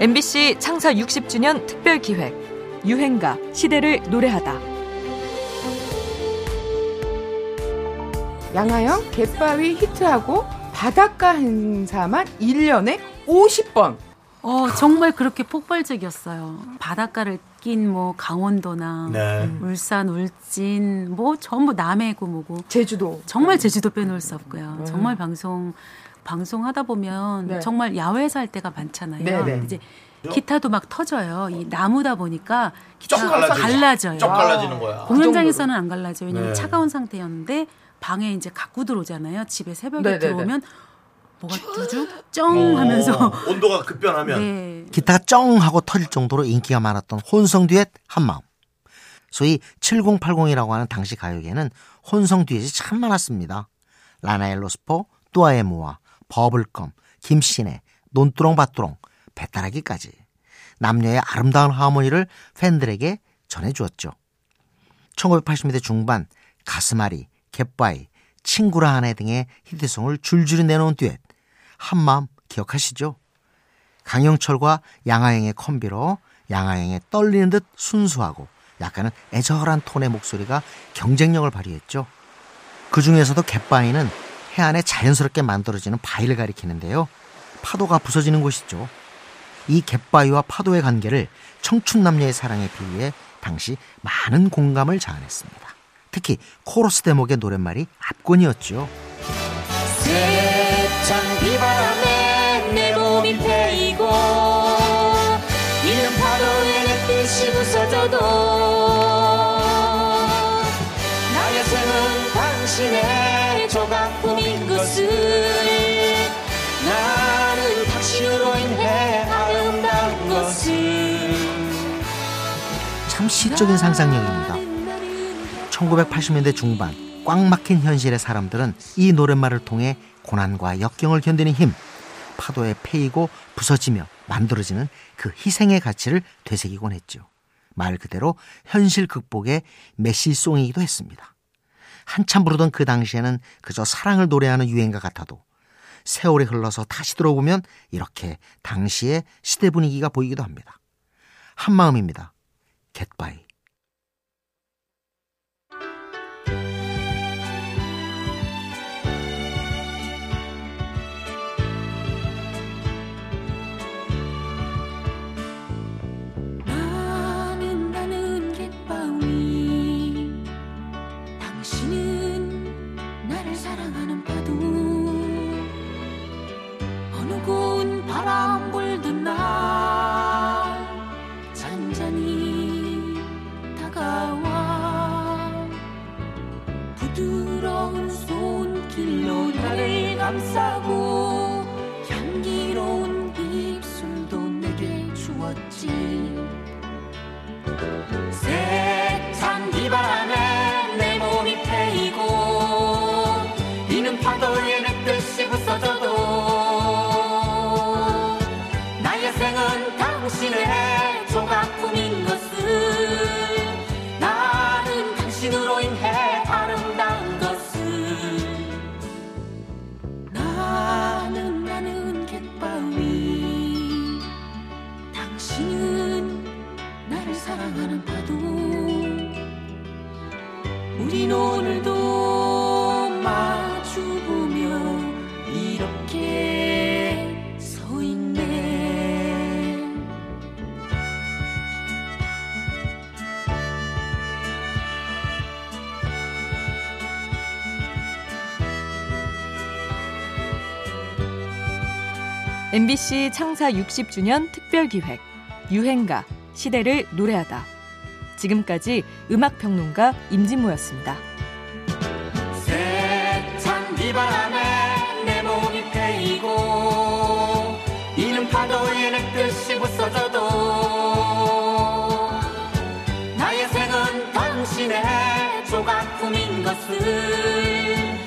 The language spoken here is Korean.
MBC 창사 60주년 특별 기획 유행가 시대를 노래하다. 양하영 갯바위 히트하고 바닷가 행사만 1년에 50번. 어, 정말 그렇게 폭발적이었어요. 바닷가를 낀 뭐 강원도나 네. 울산, 울진 뭐 전부 남해고 뭐고 제주도. 정말 제주도 빼놓을 수 없고요. 정말 방송 방송하다 보면 네. 정말 야외에서 할 때가 많잖아요. 네, 네. 이제 기타도 막 터져요. 이 나무다 보니까 쩍 기타가. 갈라져요. 쩍 갈라지는 거야. 공연장에서는 안 갈라져요. 왜냐면 네. 차가운 상태였는데 방에 이제 갖고 들어오잖아요. 집에 새벽에 네, 네, 네. 들어오면 뭐가 두둑 쩡 하면서 어, 온도가 급변하면 네. 기타가 쩡 하고 터질 정도로 인기가 많았던 혼성 듀엣 한마음. 소위 7080이라고 하는 당시 가요계는 혼성 듀엣이 참 많았습니다. 라나엘 로스포, 뚜아에모아, 버블껌, 김신혜, 논두렁밭두렁, 배따라기까지 남녀의 아름다운 하모니를 팬들에게 전해주었죠. 1980년대 중반 가스마리, 갯바위, 친구라 하네 등의 히트송을 줄줄이 내놓은 듀엣 한마음 기억하시죠? 강영철과 양하영의 콤비로 양하영의 떨리는 듯 순수하고 약간은 애절한 톤의 목소리가 경쟁력을 발휘했죠. 그 중에서도 갯바위는 해안에 자연스럽게 만들어지는 바위를 가리키는데요. 파도가 부서지는 곳이죠. 이 갯바위와 파도의 관계를 청춘 남녀의 사랑에 비유해 당시 많은 공감을 자아냈습니다. 특히 코러스 대목의 노랫말이 압권이었죠. 세찬 비바람에 내 몸이 베이고 이는 파도에 내 뜻이 부서져도 나의 생은 당신의 조각품인 것을 나는 당신으로 인해 아름다운 것을 참 시적인 상상력입니다. 1980년대 중반 꽉 막힌 현실의 사람들은 이 노랫말을 통해 고난과 역경을 견디는 힘, 파도에 패이고 부서지며 만들어지는 그 희생의 가치를 되새기곤 했죠. 말 그대로 현실 극복의 메시송이기도 했습니다. 한참 부르던 그 당시에는 그저 사랑을 노래하는 유행가 같아도 세월이 흘러서 다시 들어보면 이렇게 당시의 시대 분위기가 보이기도 합니다. 한마음입니다. 갯바위. 싸고 향기로운 입술도 내게 주었지. 세찬 비바람에 내 몸이 패이고 이는 파도에 내 뜻이 부서져도 나의 생은 당신의 사랑하는 파도. 우린 오늘도 마주보며 이렇게 서 있네. MBC 창사 60주년 특별 기획 유행가 시대를 노래하다. 지금까지 음악 평론가 임진모였습니다. 세찬 비바람에 내 몸이 패이고 이는 파도에 내 뜻이 부서져도 나의 생은 당신의 조각품인 것을